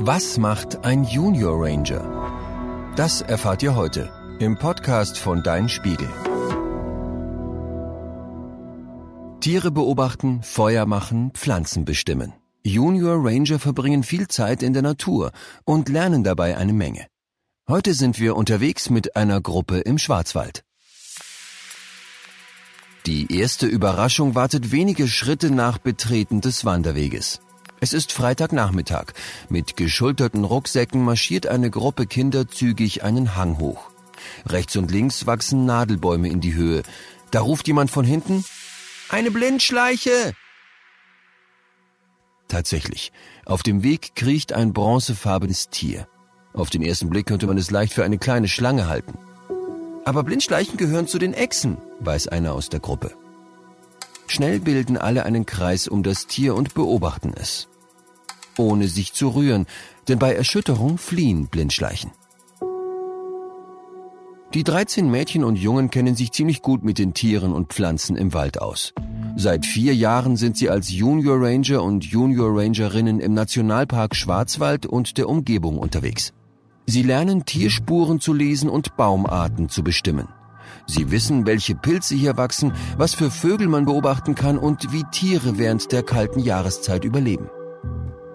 Was macht ein Junior Ranger? Das erfahrt ihr heute im Podcast von Dein Spiegel. Tiere beobachten, Feuer machen, Pflanzen bestimmen. Junior Ranger verbringen viel Zeit in der Natur und lernen dabei eine Menge. Heute sind wir unterwegs mit einer Gruppe im Schwarzwald. Die erste Überraschung wartet wenige Schritte nach Betreten des Wanderweges. Es ist Freitagnachmittag. Mit geschulterten Rucksäcken marschiert eine Gruppe Kinder zügig einen Hang hoch. Rechts und links wachsen Nadelbäume in die Höhe. Da ruft jemand von hinten, eine Blindschleiche! Tatsächlich, auf dem Weg kriecht ein bronzefarbenes Tier. Auf den ersten Blick könnte man es leicht für eine kleine Schlange halten. Aber Blindschleichen gehören zu den Echsen, weiß einer aus der Gruppe. Schnell bilden alle einen Kreis um das Tier und beobachten es. Ohne sich zu rühren, denn bei Erschütterung fliehen Blindschleichen. Die 13 Mädchen und Jungen kennen sich ziemlich gut mit den Tieren und Pflanzen im Wald aus. Seit vier Jahren sind sie als Junior Ranger und Junior Rangerinnen im Nationalpark Schwarzwald und der Umgebung unterwegs. Sie lernen Tierspuren zu lesen und Baumarten zu bestimmen. Sie wissen, welche Pilze hier wachsen, was für Vögel man beobachten kann und wie Tiere während der kalten Jahreszeit überleben.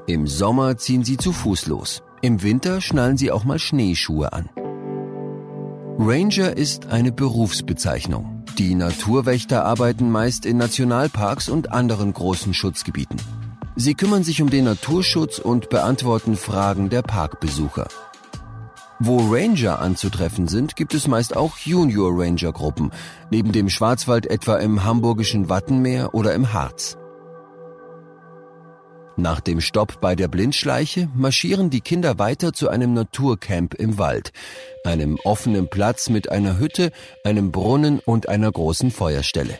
Im Sommer ziehen sie zu Fuß los. Im Winter schnallen sie auch mal Schneeschuhe an. Ranger ist eine Berufsbezeichnung. Die Naturwächter arbeiten meist in Nationalparks und anderen großen Schutzgebieten. Sie kümmern sich um den Naturschutz und beantworten Fragen der Parkbesucher. Wo Ranger anzutreffen sind, gibt es meist auch Junior Ranger Gruppen, neben dem Schwarzwald etwa im hamburgischen Wattenmeer oder im Harz. Nach dem Stopp bei der Blindschleiche marschieren die Kinder weiter zu einem Naturcamp im Wald, einem offenen Platz mit einer Hütte, einem Brunnen und einer großen Feuerstelle.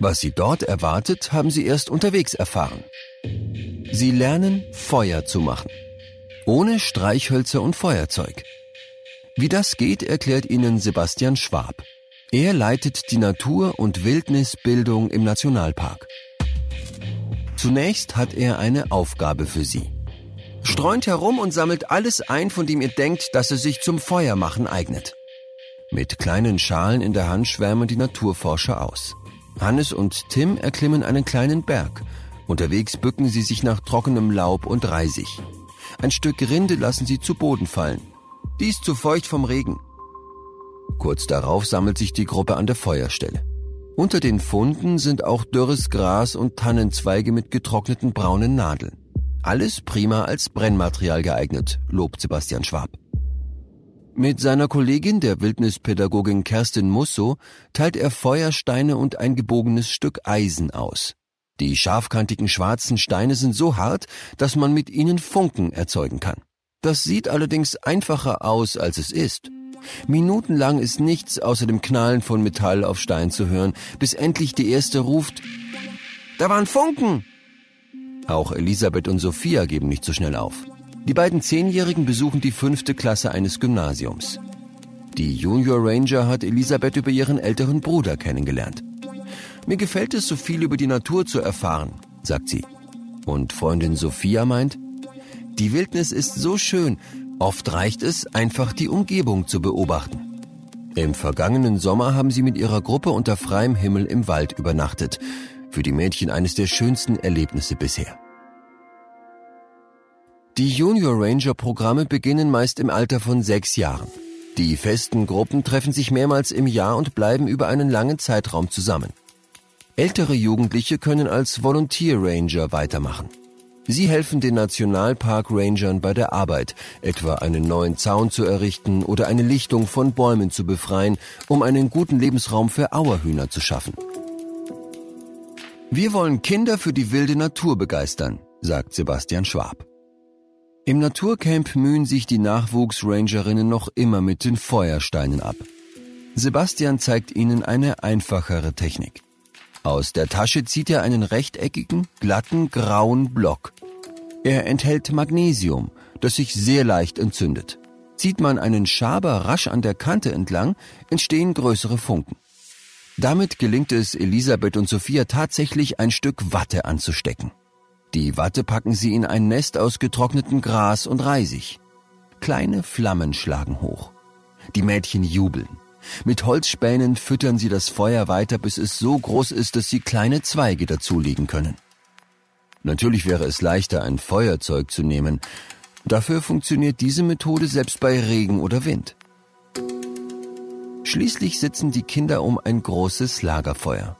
Was sie dort erwartet, haben sie erst unterwegs erfahren. Sie lernen, Feuer zu machen ohne Streichhölzer und Feuerzeug. Wie das geht, erklärt Ihnen Sebastian Schwab. Er leitet die Natur- und Wildnisbildung im Nationalpark. Zunächst hat er eine Aufgabe für Sie. Streunt herum und sammelt alles ein, von dem ihr denkt, dass es sich zum Feuermachen eignet. Mit kleinen Schalen in der Hand schwärmen die Naturforscher aus. Hannes und Tim erklimmen einen kleinen Berg. Unterwegs bücken sie sich nach trockenem Laub und Reisig. Ein Stück Rinde lassen sie zu Boden fallen. Dies zu feucht vom Regen. Kurz darauf sammelt sich die Gruppe an der Feuerstelle. Unter den Funden sind auch dürres Gras und Tannenzweige mit getrockneten braunen Nadeln. Alles prima als Brennmaterial geeignet, lobt Sebastian Schwab. Mit seiner Kollegin, der Wildnispädagogin Kerstin Musso, teilt er Feuersteine und ein gebogenes Stück Eisen aus. Die scharfkantigen schwarzen Steine sind so hart, dass man mit ihnen Funken erzeugen kann. Das sieht allerdings einfacher aus, als es ist. Minutenlang ist nichts außer dem Knallen von Metall auf Stein zu hören, bis endlich die erste ruft, da waren Funken! Auch Elisabeth und Sophia geben nicht so schnell auf. Die beiden Zehnjährigen besuchen die fünfte Klasse eines Gymnasiums. Die Junior Ranger hat Elisabeth über ihren älteren Bruder kennengelernt. Mir gefällt es, so viel über die Natur zu erfahren, sagt sie. Und Freundin Sophia meint, die Wildnis ist so schön, oft reicht es, einfach die Umgebung zu beobachten. Im vergangenen Sommer haben sie mit ihrer Gruppe unter freiem Himmel im Wald übernachtet. Für die Mädchen eines der schönsten Erlebnisse bisher. Die Junior Ranger Programme beginnen meist im Alter von sechs Jahren. Die festen Gruppen treffen sich mehrmals im Jahr und bleiben über einen langen Zeitraum zusammen. Ältere Jugendliche können als Volunteer Ranger weitermachen. Sie helfen den Nationalpark Rangern bei der Arbeit, etwa einen neuen Zaun zu errichten oder eine Lichtung von Bäumen zu befreien, um einen guten Lebensraum für Auerhühner zu schaffen. Wir wollen Kinder für die wilde Natur begeistern, sagt Sebastian Schwab. Im Naturcamp mühen sich die Nachwuchsrangerinnen noch immer mit den Feuersteinen ab. Sebastian zeigt ihnen eine einfachere Technik. Aus der Tasche zieht er einen rechteckigen, glatten, grauen Block. Er enthält Magnesium, das sich sehr leicht entzündet. Zieht man einen Schaber rasch an der Kante entlang, entstehen größere Funken. Damit gelingt es Elisabeth und Sophia tatsächlich ein Stück Watte anzustecken. Die Watte packen sie in ein Nest aus getrocknetem Gras und Reisig. Kleine Flammen schlagen hoch. Die Mädchen jubeln. Mit Holzspänen füttern sie das Feuer weiter, bis es so groß ist, dass sie kleine Zweige dazulegen können. Natürlich wäre es leichter, ein Feuerzeug zu nehmen. Dafür funktioniert diese Methode selbst bei Regen oder Wind. Schließlich sitzen die Kinder um ein großes Lagerfeuer.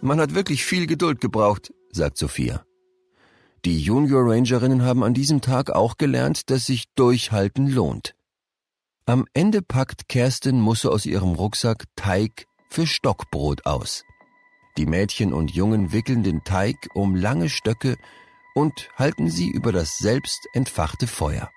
Man hat wirklich viel Geduld gebraucht, sagt Sophia. Die Junior Rangerinnen haben an diesem Tag auch gelernt, dass sich Durchhalten lohnt. Am Ende packt Kerstin Musse aus ihrem Rucksack Teig für Stockbrot aus. Die Mädchen und Jungen wickeln den Teig um lange Stöcke und halten sie über das selbst entfachte Feuer.